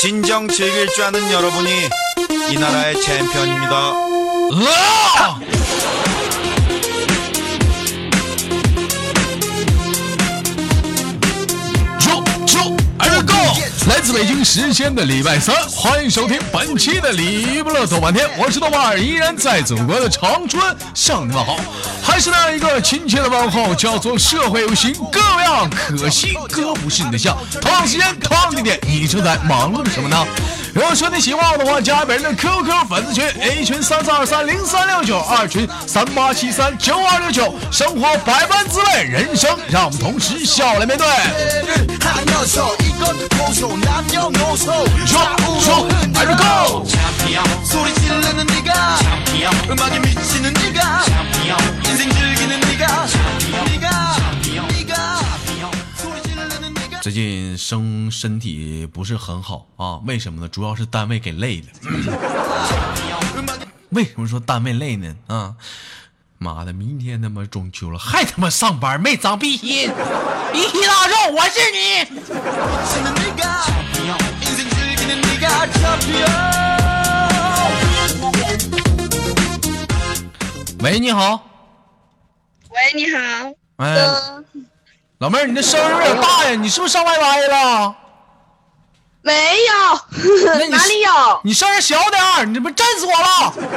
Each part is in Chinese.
진정 즐길 줄 아는 여러분이 이 나라의 챔피언입니다. 啊！九九二个，来自北京时间的礼拜三，欢迎收听本期的礼不乐豆瓣天，我是豆瓣儿，依然在祖国的长春向你们好， 还是那样一个亲切的问候，叫做社会有形各有样，可惜哥不是你的像。同样时间，同样地点，你正在忙碌着什么呢？如果说你喜欢我的话，加本人的 QQ 粉丝群：A 群三四二三零三六九，二群三八七三九二六九。生活百般滋味，人生让我们同时笑来面对。最近生身体不是很好啊为什么呢？主要是单位给累的。为什么说单位累呢？啊妈的明天他妈中秋了还他妈上班没长逼心一汽大肉我是你。喂你好喂，你好，哎，老妹儿，你这声音有点大呀，你是不是上 YY 了？没那有，你 哪里有？你声音小点儿，你这不震死我了？嗯，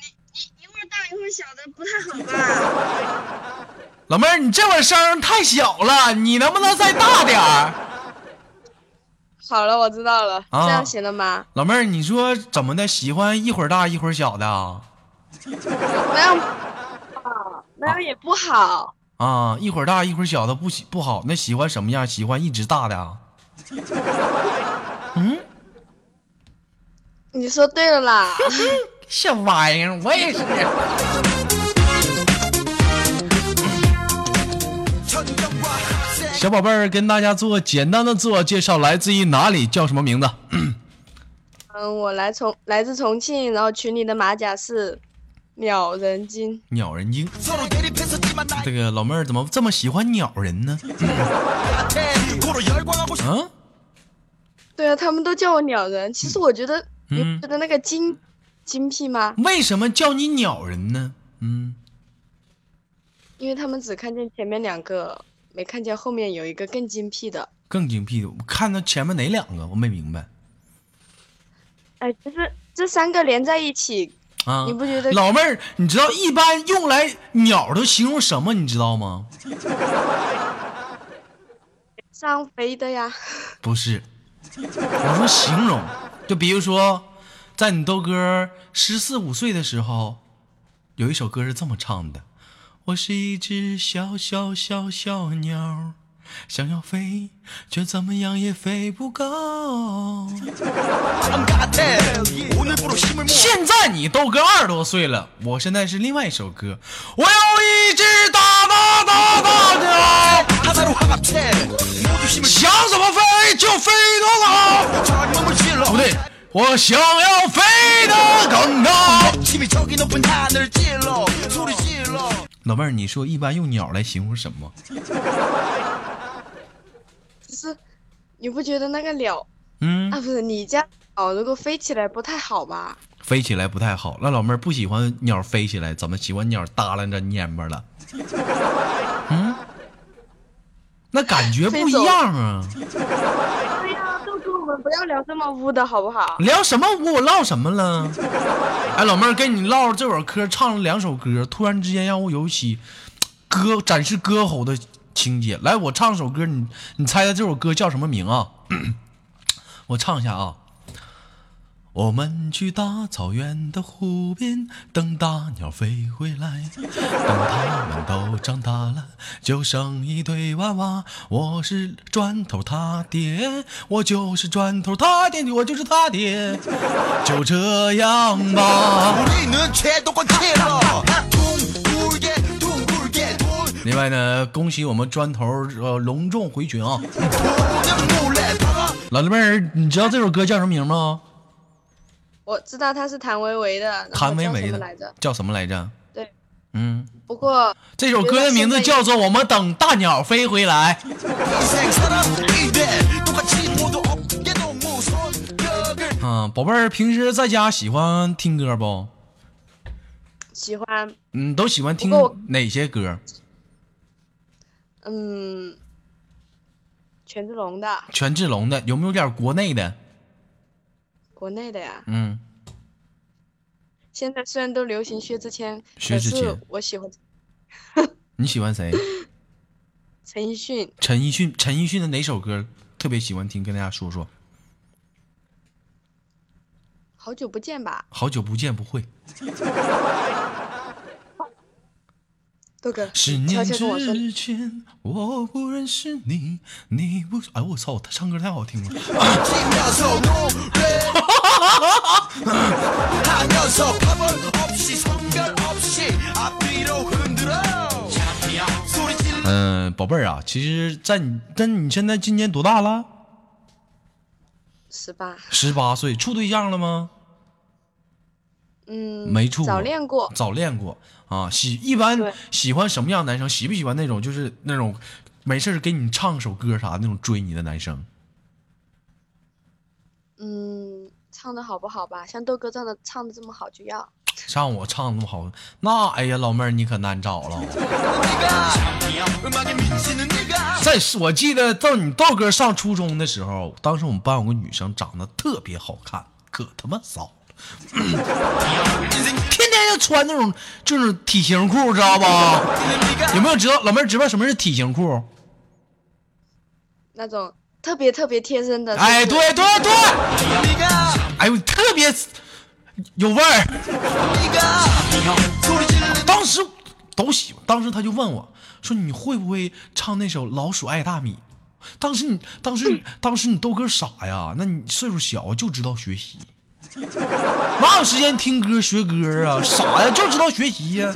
你你一会儿大一会儿小的，不太好吧？老妹儿，你这会儿声儿太小了，你能不能再大点儿？好了，我知道了，啊这样行了吗？老妹儿，你说怎么的？喜欢一会儿大一会儿小的啊？没有，没有也不好啊！一会儿大一会儿小的不喜不好，那喜欢什么样？喜欢一直大的。嗯，你说对了啦！小玩意儿我也是。小宝贝儿，跟大家做简单的自我介绍，来自于哪里？叫什么名字？嗯，我来重，来自重庆，然后群里的马甲是。鸟人精。鸟人精。这个老妹儿怎么这么喜欢鸟人呢？嗯对啊他们都叫我鸟人。其实我觉得你觉得那个精精辟吗？为什么叫你鸟人呢？嗯。因为他们只看见前面两个没看见后面有一个更精辟的。更精辟的。我看到前面哪两个？我没明白。哎其实这三个连在一起啊。你不觉得老妹儿，你知道一般用来鸟都形容什么？你知道吗？上飞的呀？不是，我说形容，就比如说，在你豆哥十四五岁的时候，有一首歌是这么唱的：我是一只小小小小鸟，想要飞，却怎么样也飞不高。现在你都哥二十多岁了，我现在是另外一首歌。我要一只大大大大鸟，想怎么飞就飞多高。不对，我想要飞得更高。老妹儿，你说一般用鸟来形容什么？只是你不觉得那个鸟嗯啊，，不是你家鸟，如果飞起来不太好吧？飞起来不太好。那老妹儿不喜欢鸟飞起来，怎么喜欢鸟耷拉着蔫巴了？嗯，那感觉不一样啊。对呀，豆哥，我们不要聊这么污的好不好？聊什么污？我唠什么了？哎，老妹儿，跟你唠这会儿嗑，唱了两首歌，突然之间让我有起歌展示歌喉的情节。来，我唱首歌，你你猜猜这首歌叫什么名啊？我唱一下啊。我们去大草原的湖边，等大鸟飞回来。等它们都长大了，就剩一堆娃娃。我是砖头他爹，我就是砖头他爹，我就是他爹。就这样吧。另外呢，恭喜我们砖头呃隆重回群啊！老弟妹儿，你知道这首歌叫什么名吗？我知道他是谭维维的。谭维维的来着，叫什么来着？对，嗯。不过这首歌的名字叫做《我们等大鸟飞回来》。嗯，宝贝儿，平时在家喜欢听歌不？喜欢。嗯，都喜欢听哪些歌？嗯，权志龙的，权志龙的，有没有点国内的？国内的呀。嗯，现在虽然都流行薛之谦，薛之谦我喜欢 你喜欢谁？陈奕迅。陈奕迅，陈奕迅的哪首歌特别喜欢听？跟大家说说。好久不见吧，好久不见，不会。豆哥，十年之前我不认识你，你不……哎我操，他唱歌太好听了。嗯，宝贝儿啊，其实在你，在你现在今年多大了？十八。十八岁，处对象了吗？嗯，没处。早恋过。早恋过。啊喜一般喜欢什么样男生喜不喜欢那种就是那种没事给你唱首歌啥那种追你的男生？嗯唱的好不好吧像豆哥这样的唱的这么好就要。像我唱的那么好那哎呀老妹儿你可难找了。在我记得到你豆哥上初中的时候当时我们班有个女生长得特别好看可他妈骚 穿那种就是体型裤，知道吧？有没有知道老妹儿？知道什么是体型裤？那种特别特别天生的。哎，对对对，哎呦，特别有味儿。当时都喜欢，当时他就问我说：‘你会不会唱那首《老鼠爱大米》？’当时你当时当时你都哥傻呀，那你岁数小就知道学习。哪有时间听歌学歌啊？傻呀，就知道学习呀、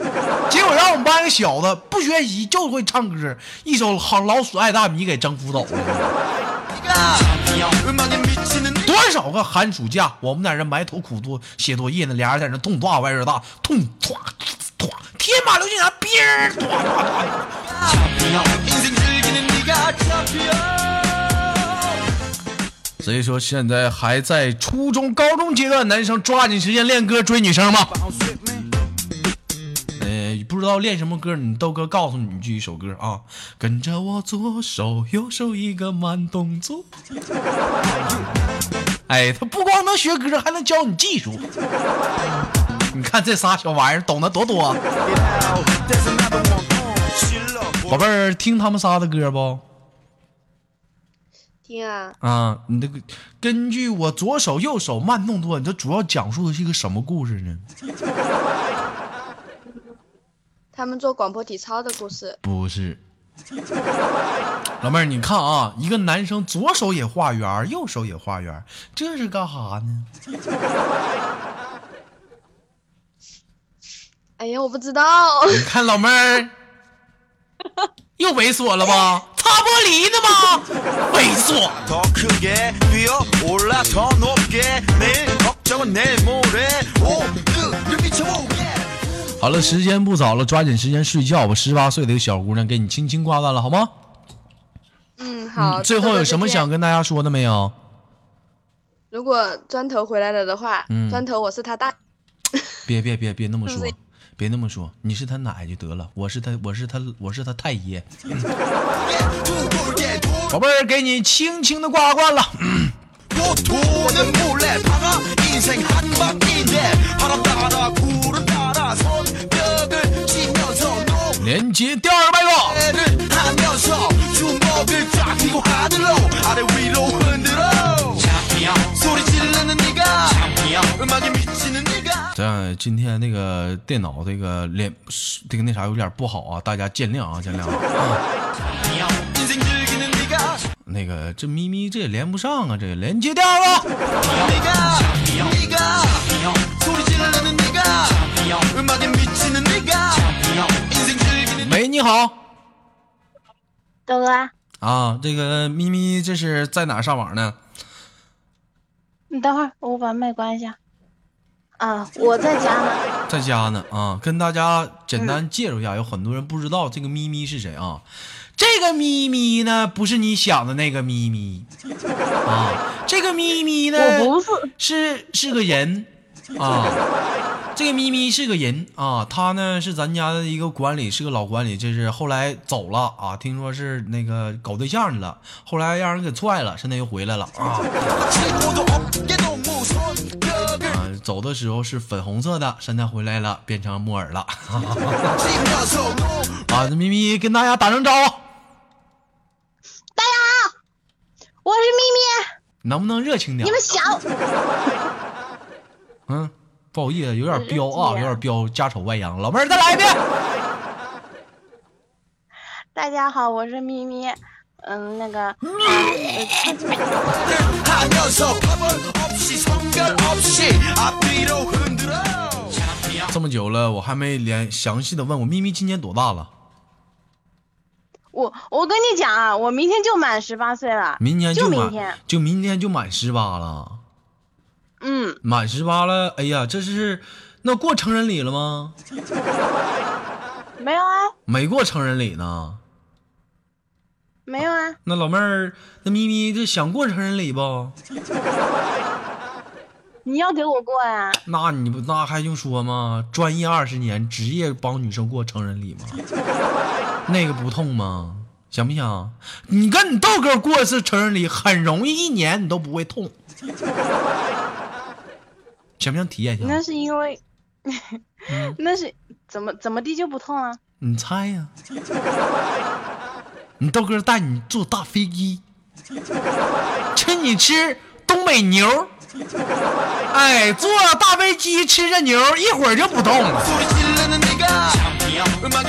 结果让我们班个小子不学习就会唱歌，一首《好老鼠爱大米》给征服走了。多少个寒暑假，我们在这埋头苦读写作业呢，俩人在那痛大外热大，痛唰唰，天马流星啥，兵儿。所以说，现在还在初中、高中阶段，男生抓紧时间练歌追女生吧。不知道练什么歌，你豆哥告诉你一句一首歌啊，跟着我左手右手一个慢动作。哎，他不光能学歌，还能教你技术。你看这仨小玩意儿懂得多多。宝贝儿，听他们仨的歌不？听啊，啊，你这个根据我左手右手慢动作，你这主要讲述的是一个什么故事呢？他们做广播体操的故事，不是，老妹儿，你看啊，一个男生左手也画圆，右手也画圆，这是干哈呢？哎呀，我不知道。你看老妹儿 又猥琐了吧？擦玻璃的吗猥琐好了时间不早了抓紧时间睡觉吧。十八岁的小姑娘给你轻轻挂断了好吗？嗯好最后有什么想跟大家说的没有？如果砖头回来了的话砖头我是他大。别别别别那么说。别那么说，你是他奶就得了。我是他，我是他，我是他太爷。宝贝儿，给你轻轻的挂挂了。连接第二麦克。今天那个电脑这个连这个那啥有点不好啊，大家见谅啊，见谅啊。那个这咪咪这也连不上啊，这连接掉了。喂，你好，豆哥。啊，这个咪咪这是在哪上网呢？你等会儿，我把麦关一下。啊，我在家呢。在家呢啊，跟大家简单介绍一下，有很多人不知道这个咪咪是谁啊。这个咪咪呢，不是你想的那个咪咪啊，这个咪咪呢，我不是是是个人啊，这个咪咪是个人啊，他呢是咱家的一个管理，是个老管理，就是后来走了啊，听说是那个搞对象去了，后来让人给踹了，现在又回来了啊。走的时候是粉红色的，现在回来了变成木耳了。啊，这咪咪跟大家打声招呼。大家好，我是咪咪。能不能热情点？你们小。嗯，不好意思，有点彪啊，有点彪，家丑外扬。老妹儿，再来一遍。大家好，我是咪咪。嗯，那个。这么久了，我还没连详细的问，我咪咪今年多大了？我我跟你讲啊，我明天就满十八岁了。明天就明天，就明天就满十八了。嗯，满十八了，哎呀，这是那过成人礼了吗？没有啊，没过成人礼呢。没有啊，那老妹儿，那咪咪这想过成人礼不？你要给我过呀、那你不那还用说吗？专业二十年，职业帮女生过成人礼吗？那个不痛吗？想不想？你跟你豆哥过一次成人礼，很容易，一年你都不会痛。想不想体验一下那？是因为，那是怎么怎么地就不痛了？你猜呀、豆哥带你坐大飞机，请你吃东北牛。哎，坐大飞机吃着牛，一会儿就不动了。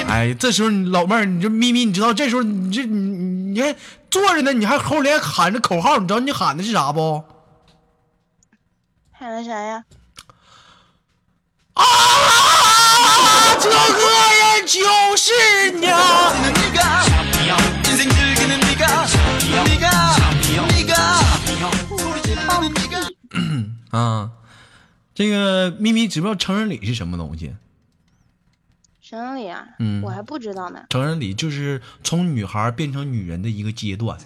哎，这时候你老妹儿，你这咪咪，你知道这时候你这你你还坐着呢，你还后脸喊着口号，你知道你喊的是啥不？喊的啥呀？啊！这个人就是娘。啊，这个咪咪知不知道成人礼是什么东西？成人礼啊，嗯，我还不知道呢。成人礼就是从女孩变成女人的一个阶段，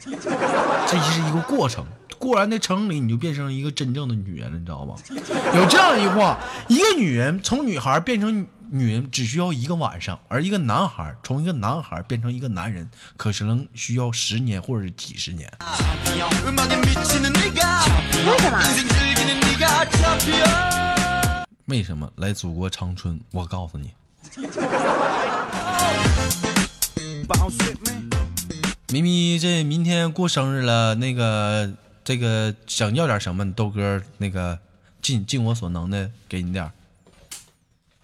这是一个过程。过完那成人礼，你就变成一个真正的女人了，你知道吧？有这样一句话：一个女人从女孩变成女人只需要一个晚上，而一个男孩从一个男孩变成一个男人，可能需要十年或者几十年。为什么？为什么？来祖国长春，我告诉你咪咪这明天过生日了，那个这个想要点什么，豆哥那个尽尽我所能的给你点儿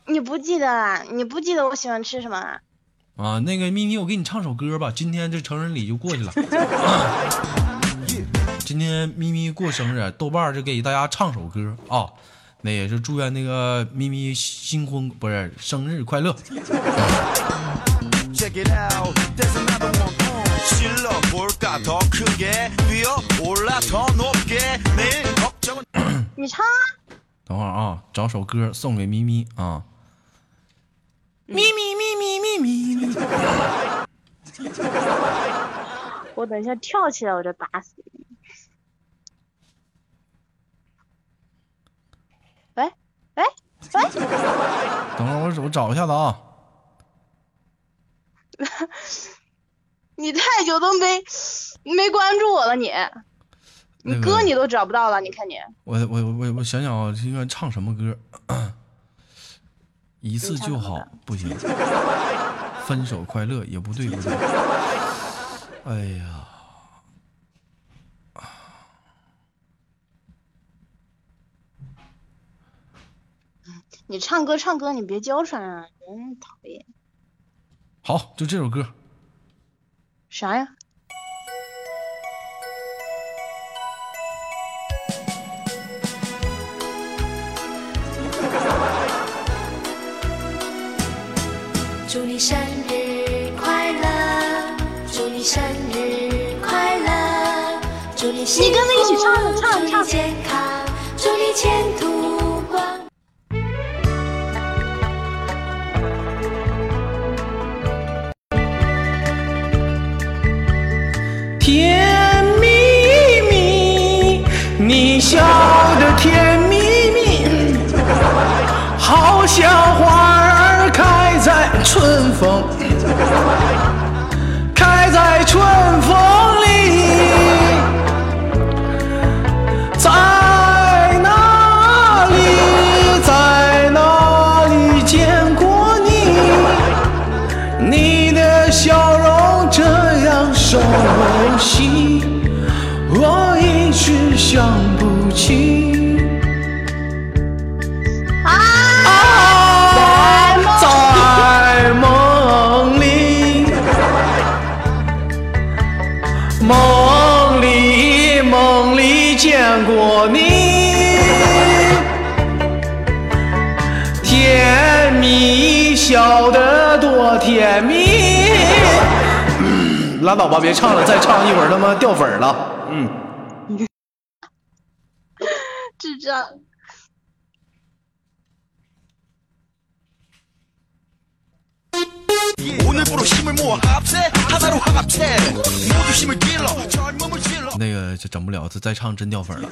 你不记得了？你不记得我喜欢吃什么了？啊。那个咪咪，我给你唱首歌吧，今天这成人礼就过去了。啊 今天咪咪过生日，豆瓣就给大家唱首歌啊、那也是祝愿那个咪咪新婚不是生日快乐。你 唱。等会儿啊，找首歌送给咪咪啊。咪咪咪咪咪咪。我等一下跳起来，我就打死你。等会儿我我找一下子啊。你太久都没没关注我了你，那个你歌你都找不到了，你看你。我我我我我想想啊，应该唱什么歌？一次就好，不行。分手快乐也不对，不对。哎呀，你唱歌唱歌，你别娇喘啊，真讨厌。好，就这首歌。啥呀？祝你生日快乐，祝你生日快乐，祝你幸福你跟着一起唱唱祝你唱健康，祝你前途熟悉，我一直想不起。拉倒吧，别唱了，再唱一会儿他妈掉粉了。嗯，智障。那个就整不了，他再唱真掉粉了。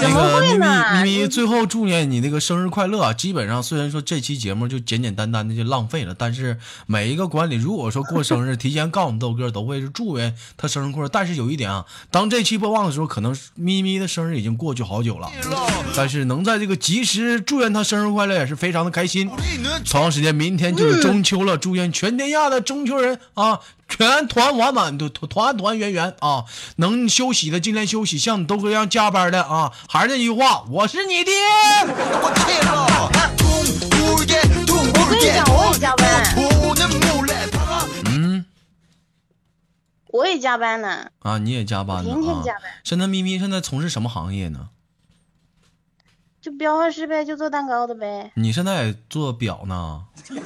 那个咪咪咪咪，最后祝愿你那个生日快乐啊！基本上，虽然说这期节目就简简单单的就浪费了，但是每一个管理如果说过生日，提前告诉我们豆哥，都会是祝愿他生日快乐。但是有一点啊，当这期播放的时候，可能咪咪的生日已经过去好久了，但是能在这个及时祝愿他生日快乐，也是非常的开心。长时间，明天就是中秋了，祝愿全天下的中秋人啊，全团完满团团圆圆啊！能休息的尽量休息，像你豆哥一样加班的啊！还是那句话，我是你爹。我跟你讲，我也加班。嗯，我也加班呢。啊，你也加班？天天加班。现在咪咪现在从事什么行业呢？就裱花师呗，就做蛋糕的呗。你现在也做表呢？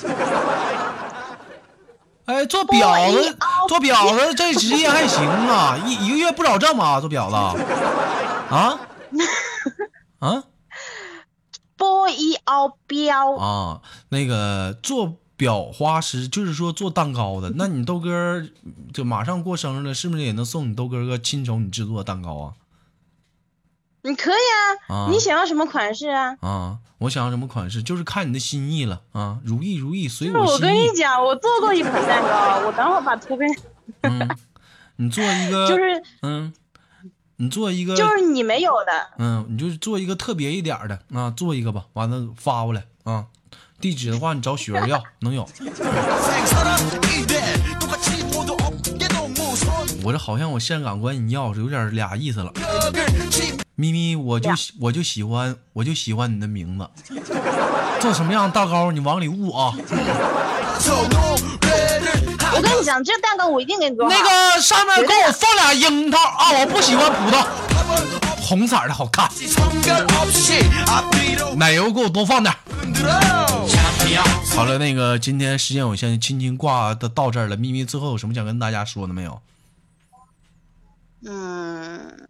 哎，做表子，做表子这职业还行啊，一一个月不少挣吧？做表子 啊 啊波一凹标，啊！那个做裱花师，就是说做蛋糕的。那你豆哥就马上过生日了，是不是也能送你豆哥个亲手你制作的蛋糕啊？你可以啊，啊你想要什么款式啊？啊，我想要什么款式，就是看你的心意了啊！如意如意，随我心意跟你。讲，我做过一款蛋糕，我等会儿把图片，嗯，你做一个，就是嗯，你做一个，就是你没有的，嗯，你就做一个特别一点的啊，做一个吧，完了发过来啊。地址的话，你找雪儿要，能有。我这好像我香港管你要是有点俩意思了。咪咪，我就我就喜欢我就喜欢你的名字，做什么样的蛋糕你往里悟啊。我跟你讲，这蛋糕我一定给你做。那个上面给我放俩樱桃啊，我不喜欢葡萄，红色的好看。奶油给我多放点。好了，那个今天时间有限，亲亲挂的到这儿了。咪咪，最后有什么想跟大家说的没有？嗯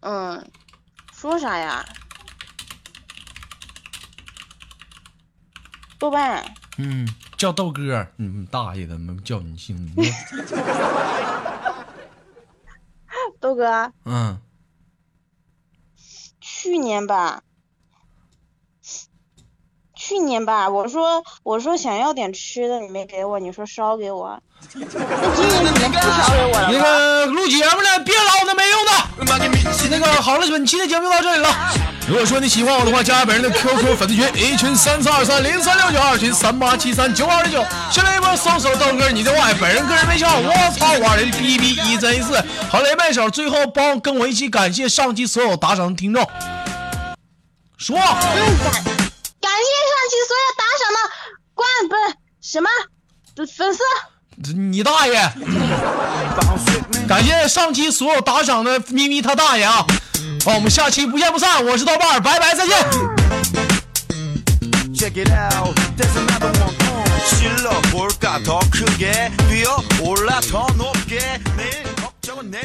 嗯，说啥呀？豆瓣，嗯，叫豆哥，嗯，大爷的，叫你姓。你豆哥，嗯，去年吧，去年吧，我说我说想要点吃的，你没给我，你说烧给我，那个录节目呢，别唠那没用的。那个好了，本期的节目就到这里了。如果说你喜欢我的话，加本人的 QQ 粉丝群，A 群三三二三零三六九，二群三八七三九二零九。先来一波搜索倒哥，你的外本人个人微笑，我操，我人 B B 一真一四。好嘞，麦手，最后帮跟我一起感谢上期所有打赏的听众。说，嗯、感感谢上期所有打赏的官不什么粉丝。你大爷！感谢上期所有打赏的咪咪他大爷啊！好，我们下期不见不散。我是豆瓣儿，拜拜，再见。 Check it out There's another one 질러 볼까 더 크게 뛰어 올라 더 높게 내일 걱정은 내일